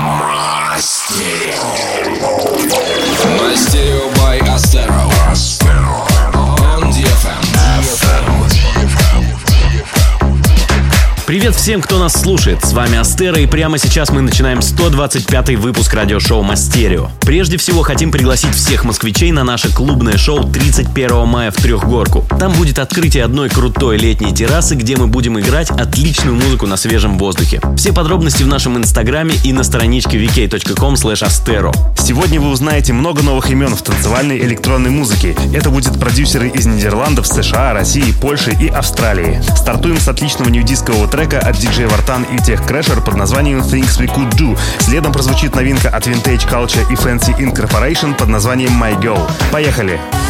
Мастерио by Привет всем, кто нас слушает. С вами Астера, и прямо сейчас мы начинаем 125-й выпуск радиошоу Мастерио. Прежде всего, хотим пригласить всех москвичей на наше клубное шоу 31 мая в Трехгорку. Там будет открытие одной крутой летней террасы, где мы будем играть отличную музыку на свежем воздухе. Все подробности в нашем инстаграме и на страничке vk.com astero. Сегодня вы узнаете много новых имен в танцевальной электронной музыке. Это будут продюсеры из Нидерландов, США, России, Польши и Австралии. Стартуем с отличного нью-дискового трека от DJ Вартан и Тех Crasher под названием Things We Could Do. Следом прозвучит новинка от Vintage Culture и Fancy Incorporation под названием My Girl. Поехали! Under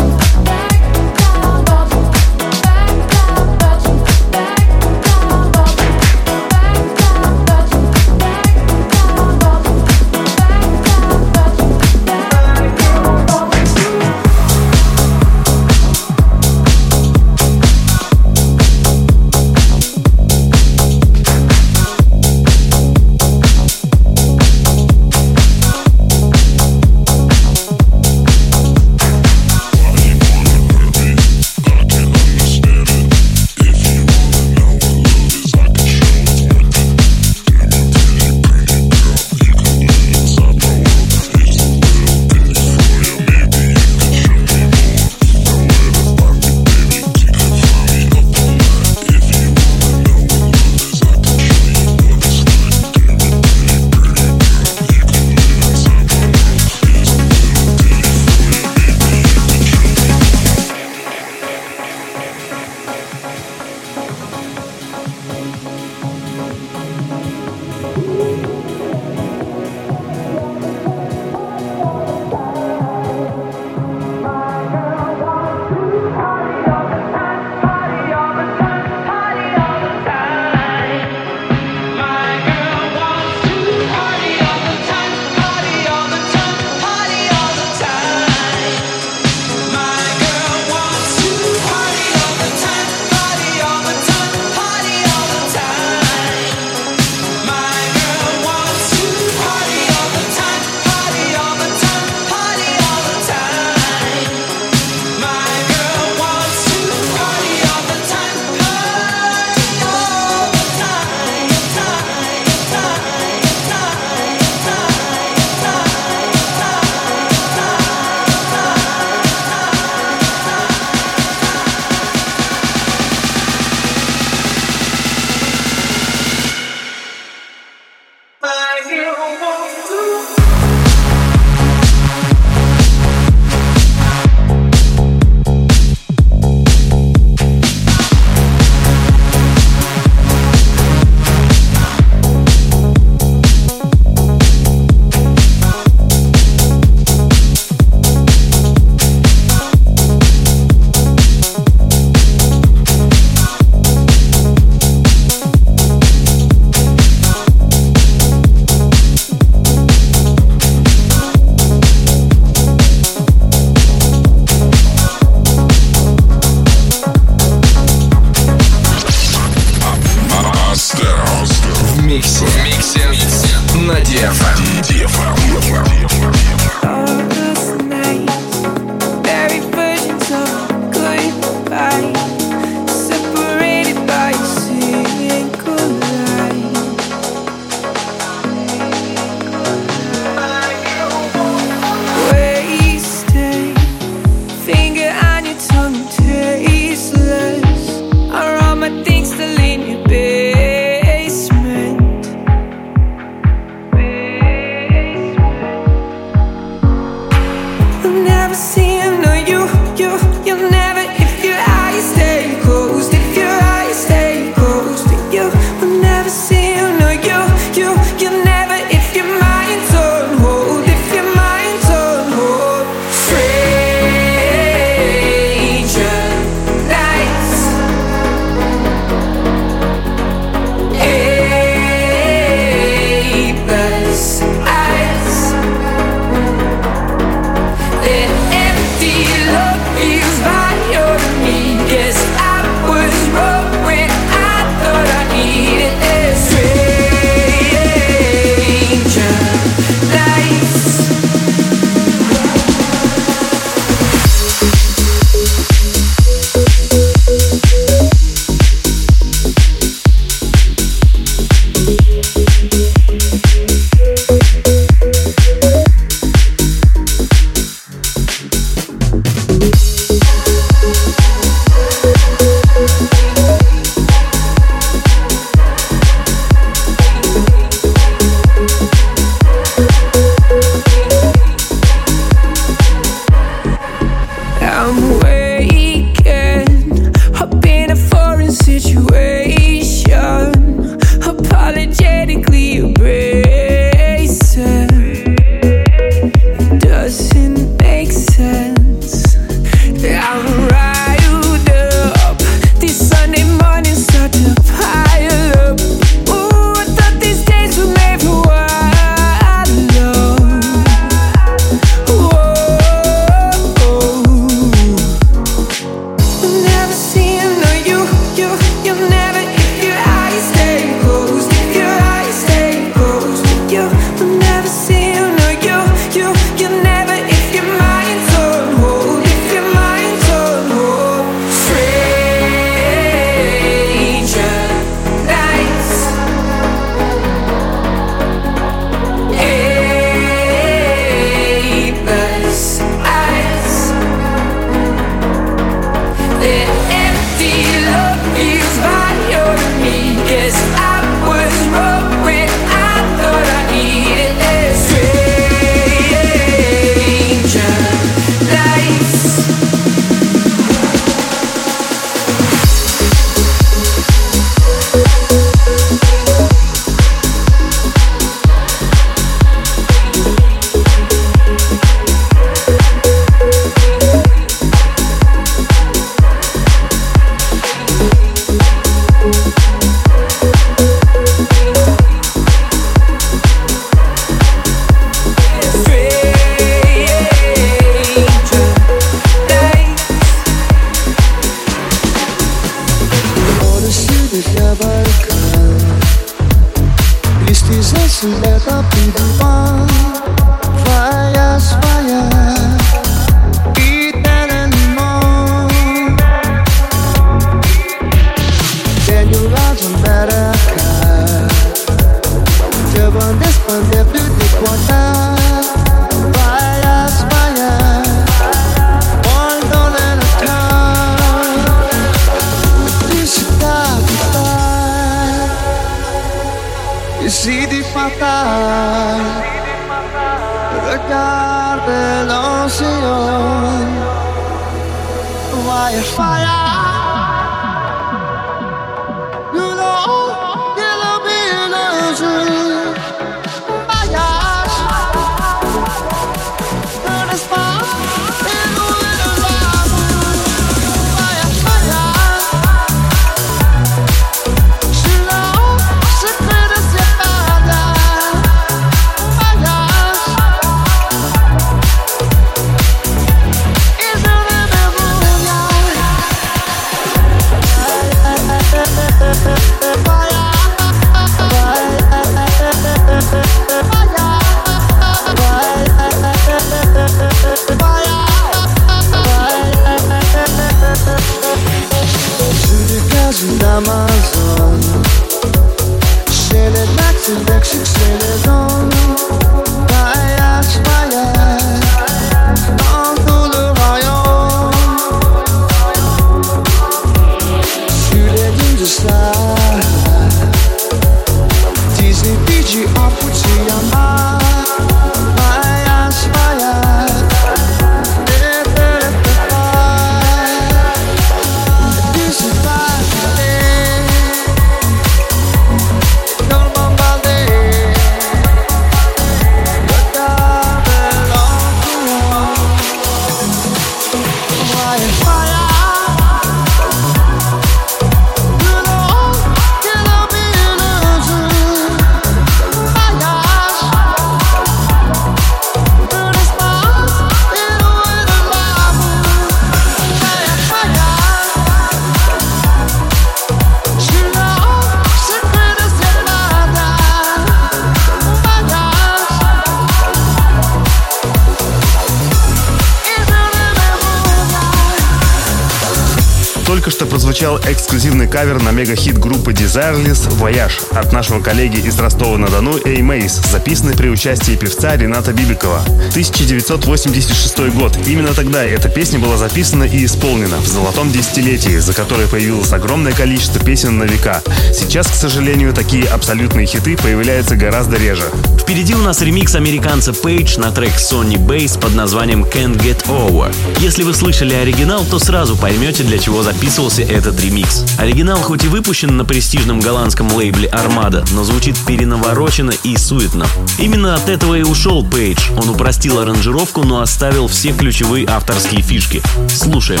кавер на мега-хит группы Desireless «Voyage» от нашего коллеги из Ростова-на-Дону Эй Мейс, записанный при участии певца Рената Бибикова. 1986 год. Именно тогда эта песня была записана и исполнена в золотом десятилетии, за которое появилось огромное количество песен на века. Сейчас, к сожалению, такие абсолютные хиты появляются гораздо реже. Впереди у нас ремикс американца Page на трек Sony Bass под названием Can't Get Over. Если вы слышали оригинал, то сразу поймете, для чего записывался этот ремикс. Оригинал хоть и выпущен на престижном голландском лейбле Armada, но звучит перенавороченно и суетно. Именно от этого и ушел Пейдж. Он упростил аранжировку, но оставил все ключевые авторские фишки. Слушаем.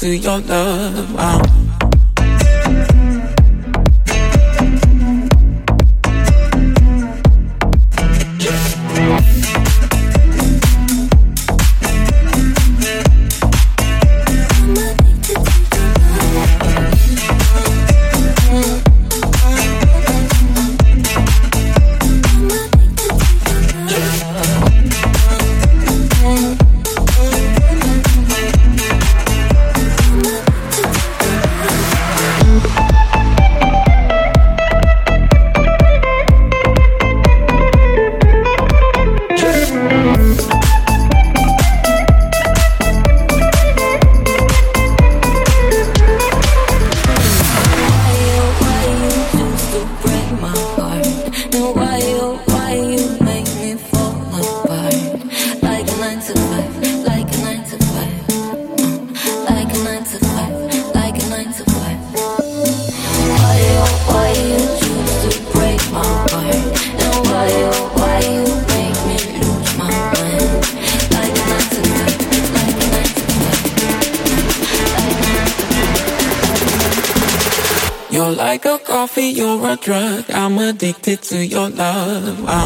To your love. Love.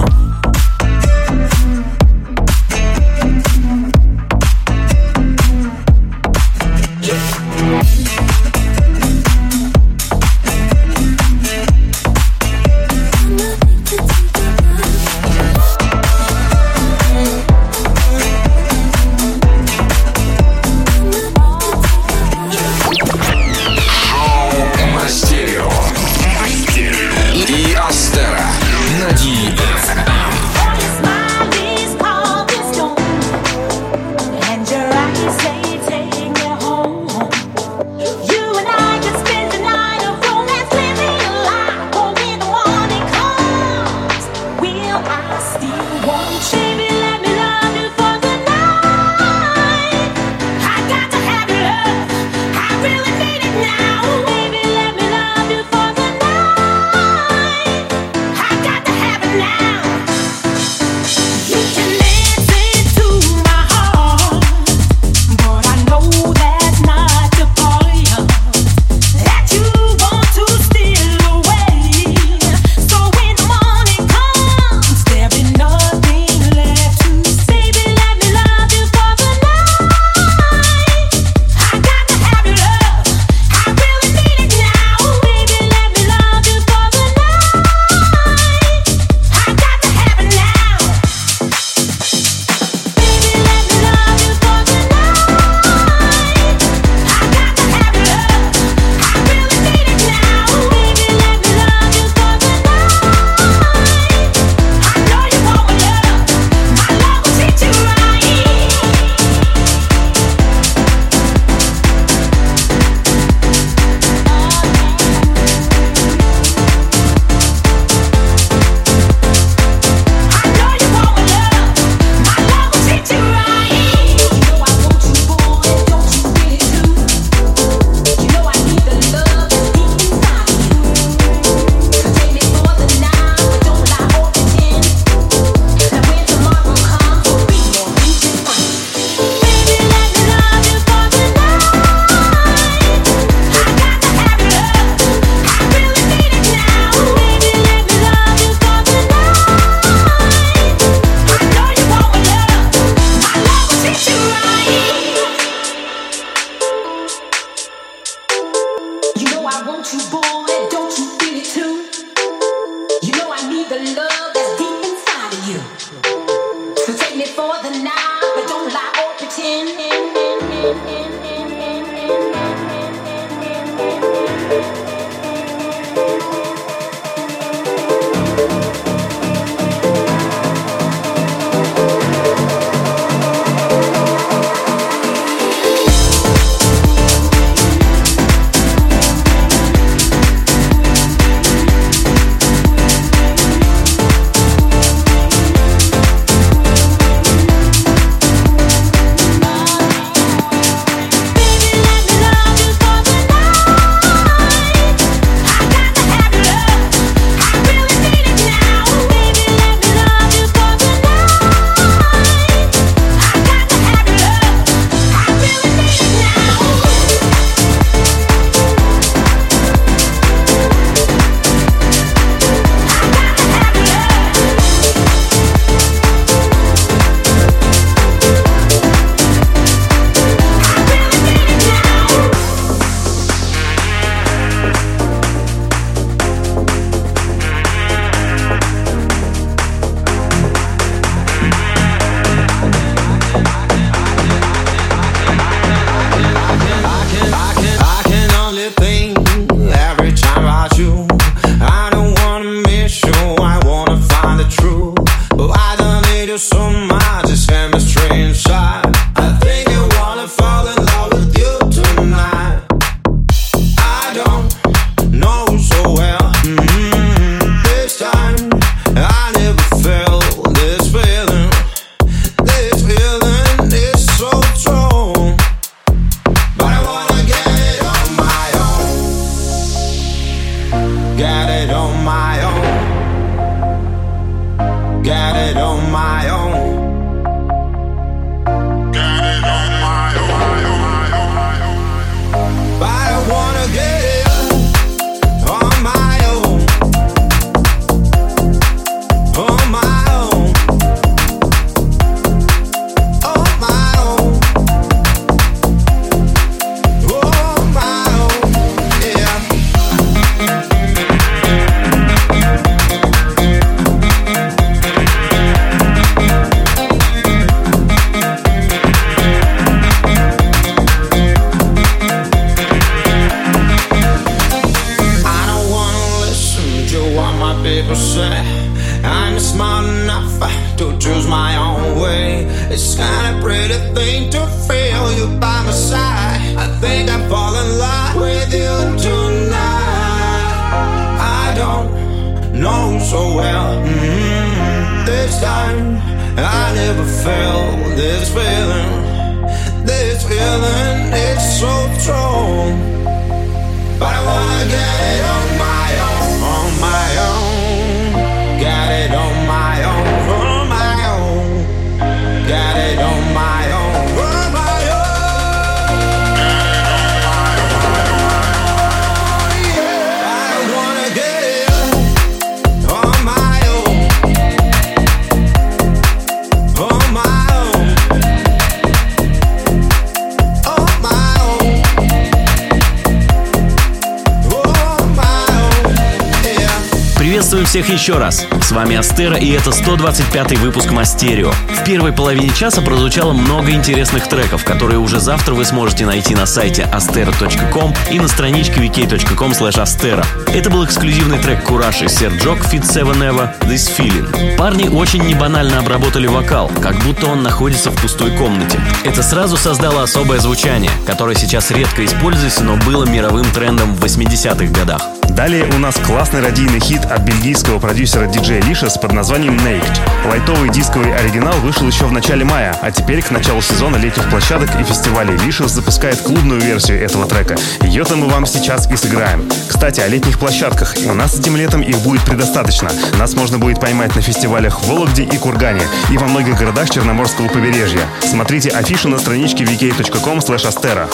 Всех еще раз. С вами Астера и это 125 выпуск Мастерио. В первой половине часа прозвучало много интересных треков, которые уже завтра вы сможете найти на сайте astera.com и на страничке vk.com astera. Это был эксклюзивный трек Кураж и Серджок Fit Seven Ever This Feeling. Парни очень небанально обработали вокал, как будто он находится в пустой комнате. Это сразу создало особое звучание, которое сейчас редко используется, но было мировым трендом в 80-х годах. Далее у нас классный радийный хит от бельгийского продюсера диджея Licious под названием Naked. Лайтовый дисковый оригинал вышел еще в начале мая, а теперь к началу сезона летних площадок и фестивалей Licious запускает клубную версию этого трека. Ее-то мы вам сейчас и сыграем. Кстати, о летних площадках. У нас этим летом их будет предостаточно. Нас можно будет поймать на фестивалях в Вологде и Кургане и во многих городах Черноморского побережья. Смотрите афишу на страничке vk.com astera.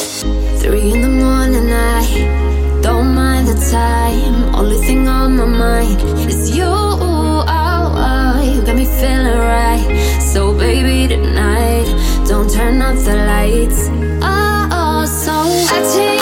Don't mind the time. Only thing on my mind is you. Oh, oh, you got me feeling right. So, baby, tonight, don't turn off the lights. Oh, oh so I take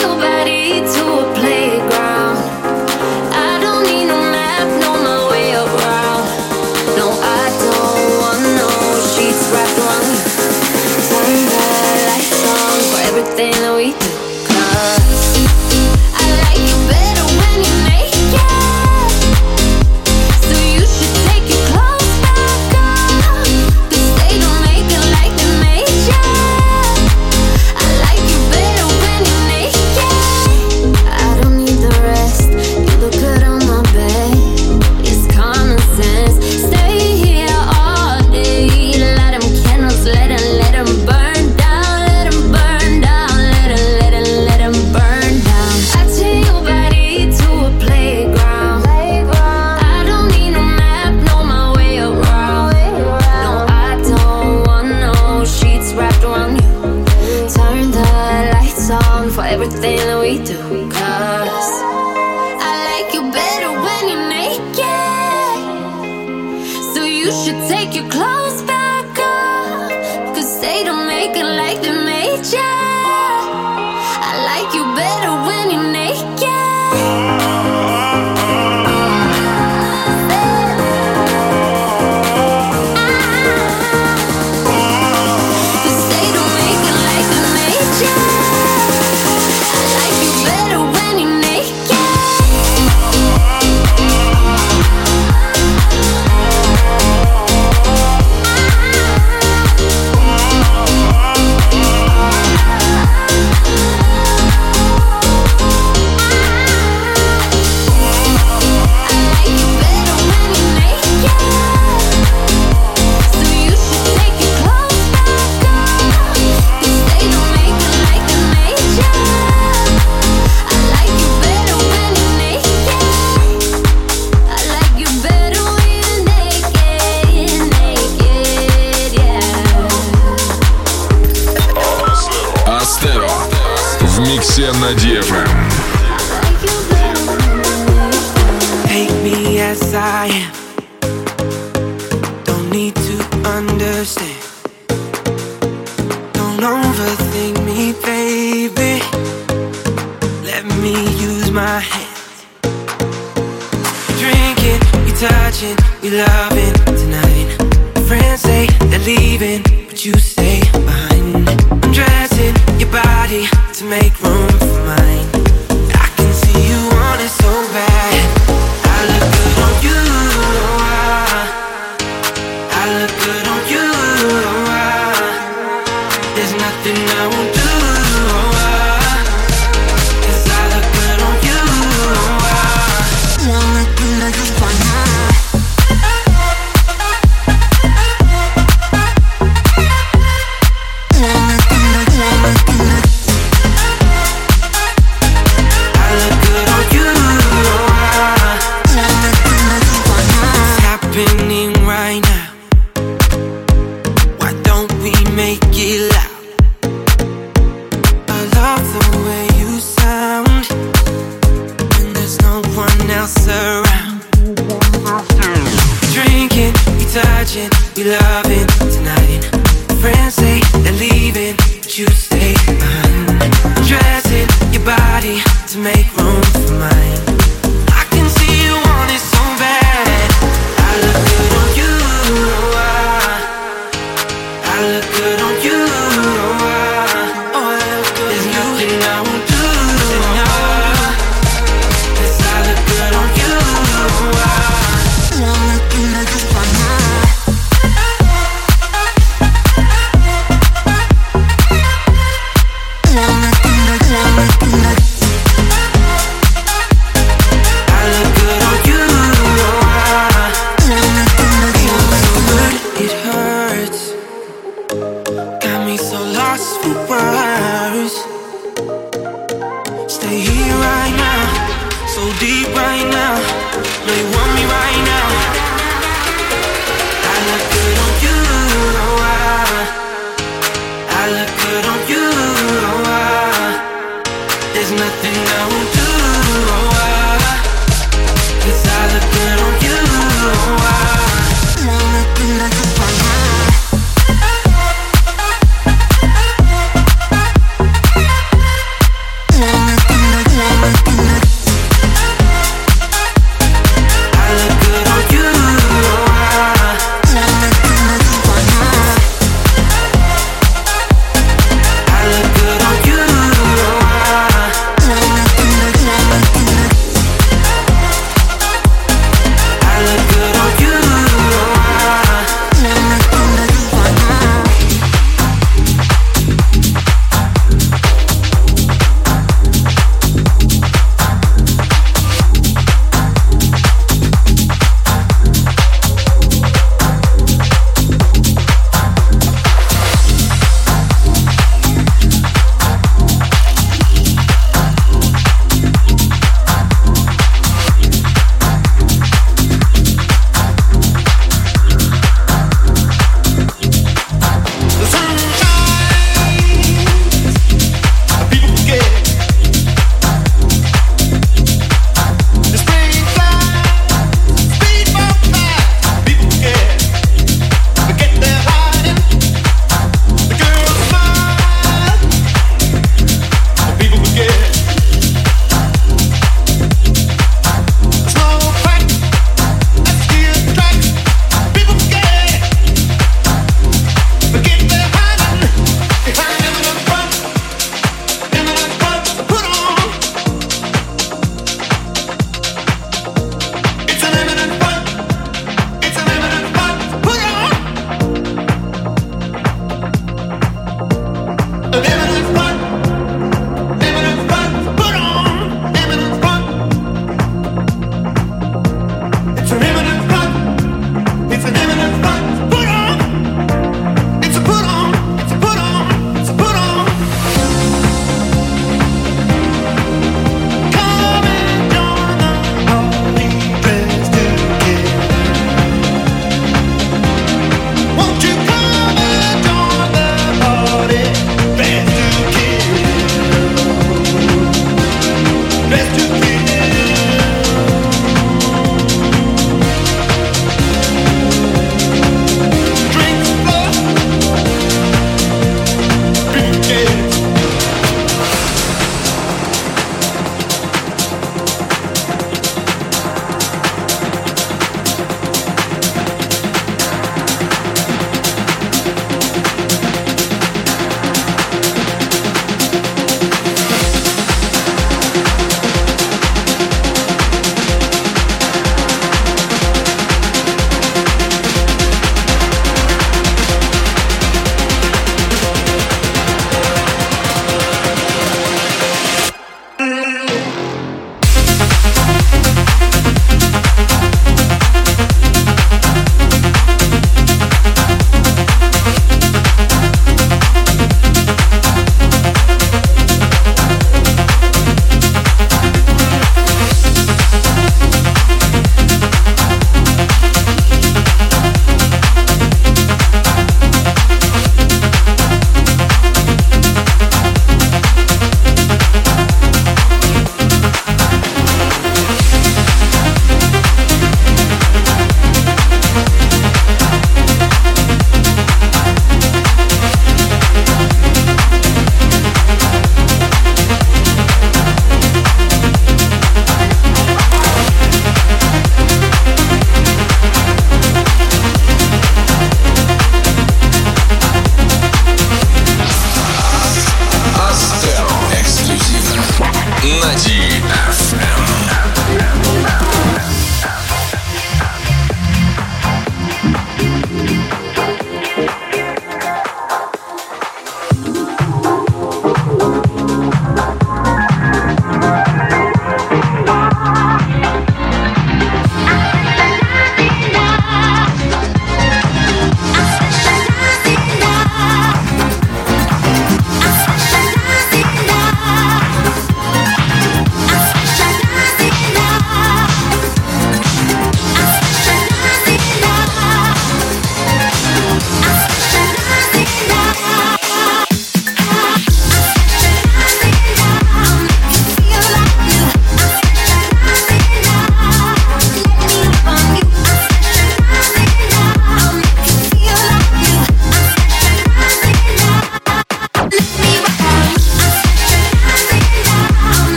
as I am. Don't need to understand. Don't overthink me, baby. Let me use my hands. Drinking, we touching, we loving tonight. Friends say they're leaving, but you stay behind. I'm dressing your body to make room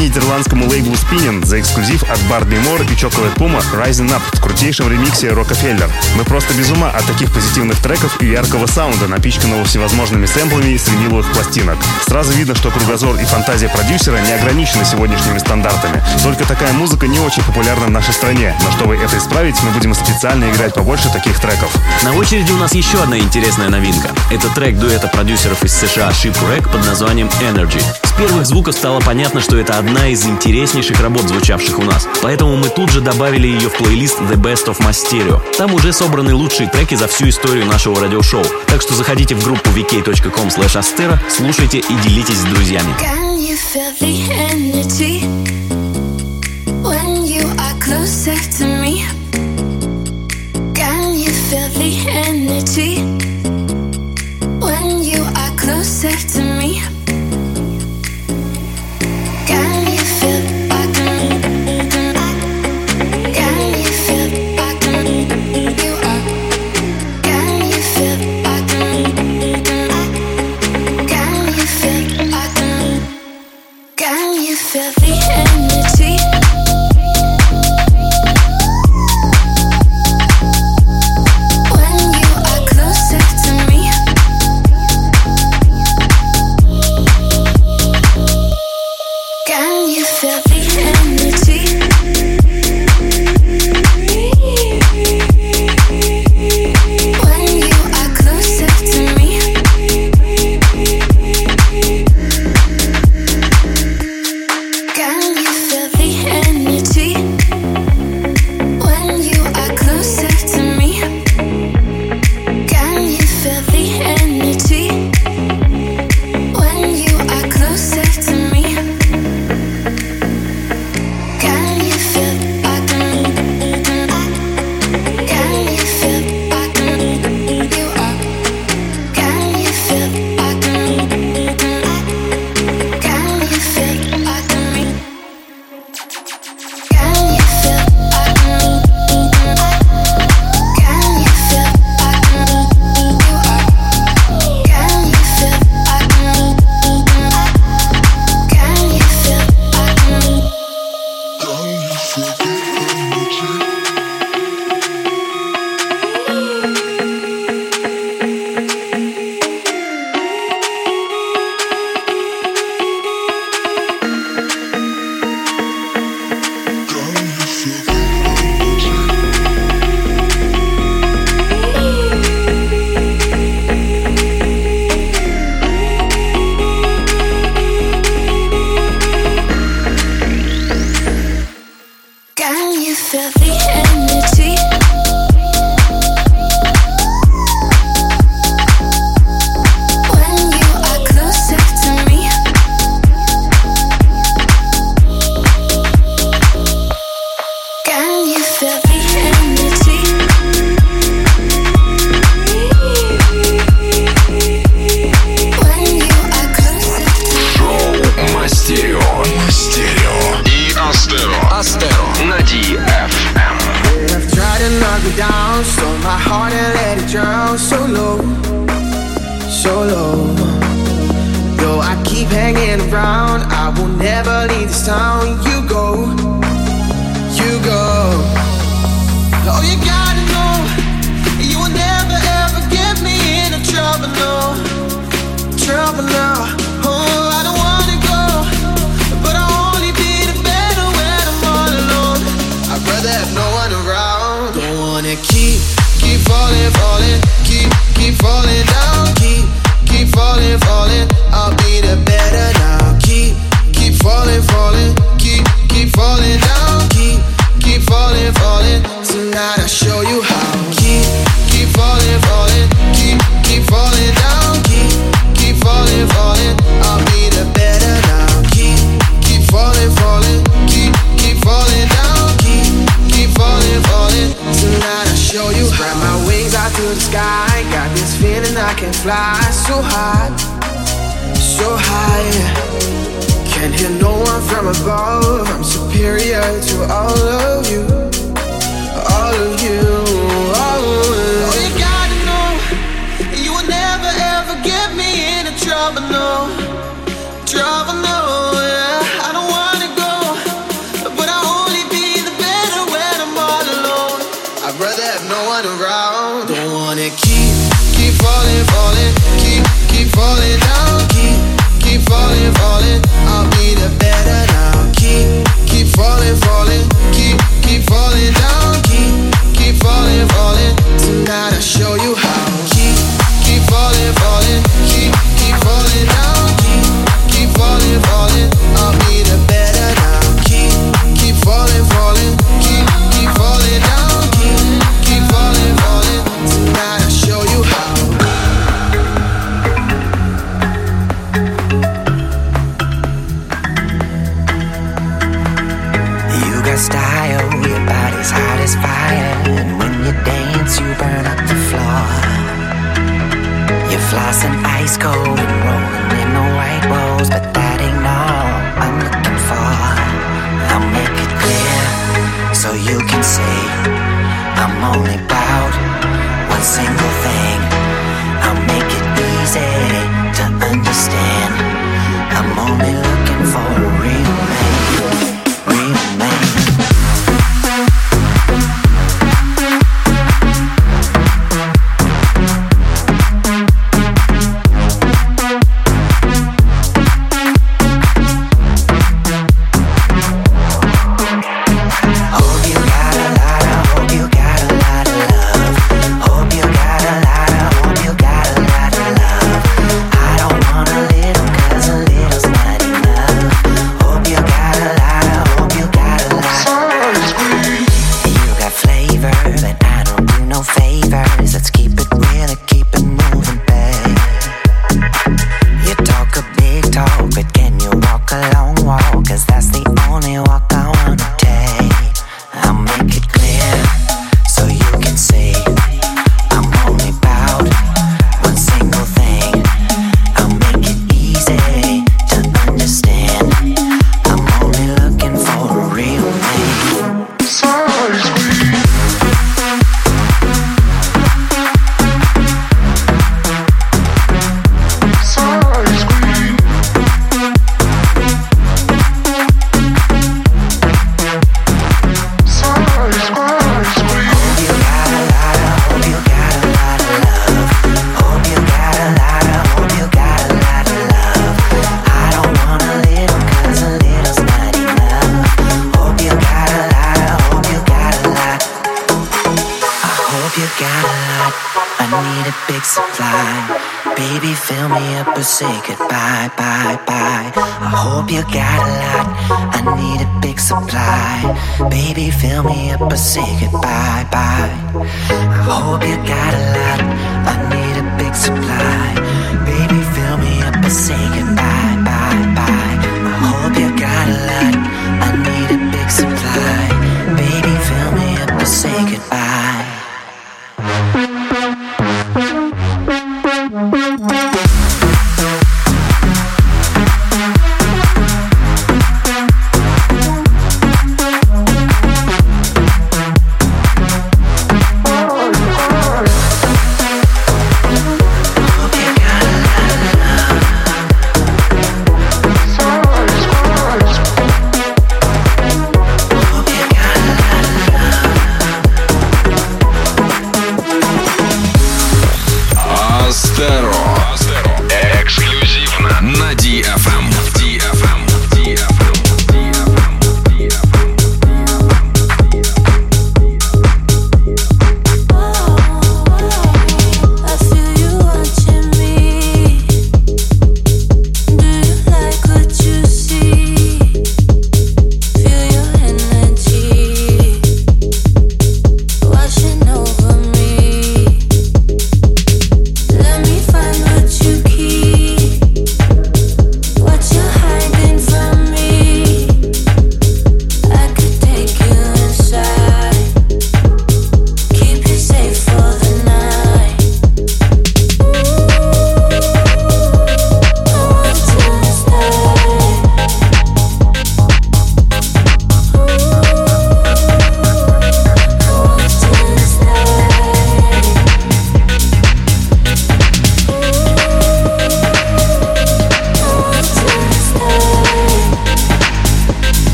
нидерландскому лейблу Spinning за эксклюзив от Барби Мор и Chocolate Puma Rising Up в крутейшем ремиксе Rockefeller. Мы просто без ума от таких позитивных треков и яркого саунда, напичканного всевозможными сэмплами с виниловых пластинок. Сразу видно, что кругозор и фантазия продюсера не ограничены сегодняшними стандартами. Только такая музыка не очень популярна в нашей стране, но чтобы это исправить, мы будем специально играть побольше таких треков. На очереди у нас еще одна интересная новинка. Это трек дуэта продюсеров из США Shipwreck под названием Energy. С первых звуков стало понятно, что это одна из интереснейших работ, звучавших у нас. Поэтому мы тут же добавили ее в плейлист The Best of My Stereo. Там уже собраны лучшие треки за всю историю нашего радиошоу. Так что заходите в группу vk.com astera, слушайте и делитесь с друзьями. Feel the energy when you are closer to me? Drown so low, so low. Though I keep hanging around, I will never leave this town. You go, you go. Oh, you gotta know, you will never ever get me into trouble, no, trouble now. Can fly so high, so high. Can't hear no one from above. I'm superior to all of you, all of you. me up and say goodbye, bye. I hope you got a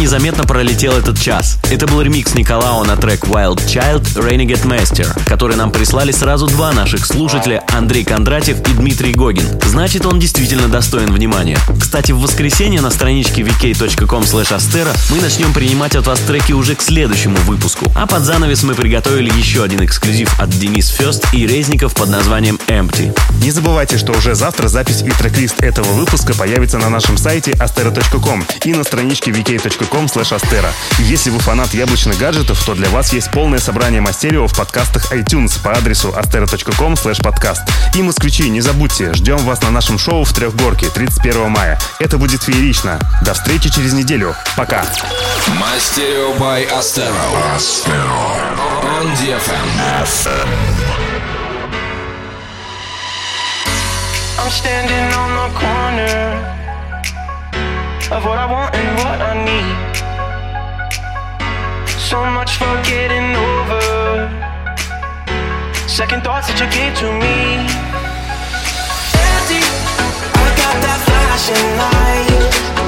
незаметно пролетел этот час. Это был ремикс Николао на трек Wild Child Renegade Master, который нам прислали сразу два наших слушателя Андрей Кондратьев и Дмитрий Гогин. Значит, он действительно достоин внимания. Кстати, в воскресенье на страничке vk.com astera мы начнем принимать от вас треки уже к следующему выпуску. А под занавес мы приготовили еще один эксклюзив от Денис Фест и Резников под названием Empty. Не забывайте, что уже завтра запись и трек-лист этого выпуска появится на нашем сайте astera.com и на страничке vk.com astera. Если вы фанат яблочных гаджетов, то для вас есть полное собрание мастерио в подкастах iTunes по адресу astera.com podcast. И москвичи, не забудьте, ждем вас на нашем шоу в Трехгорке 31 мая. Это будет феерично. До встречи через неделю. Пока. Мастерио by Astero. On DFM. I'm standing on the corner of what I want and what I need. So much for getting over. Second thoughts that you gave to me. Empty, I got that flashing light.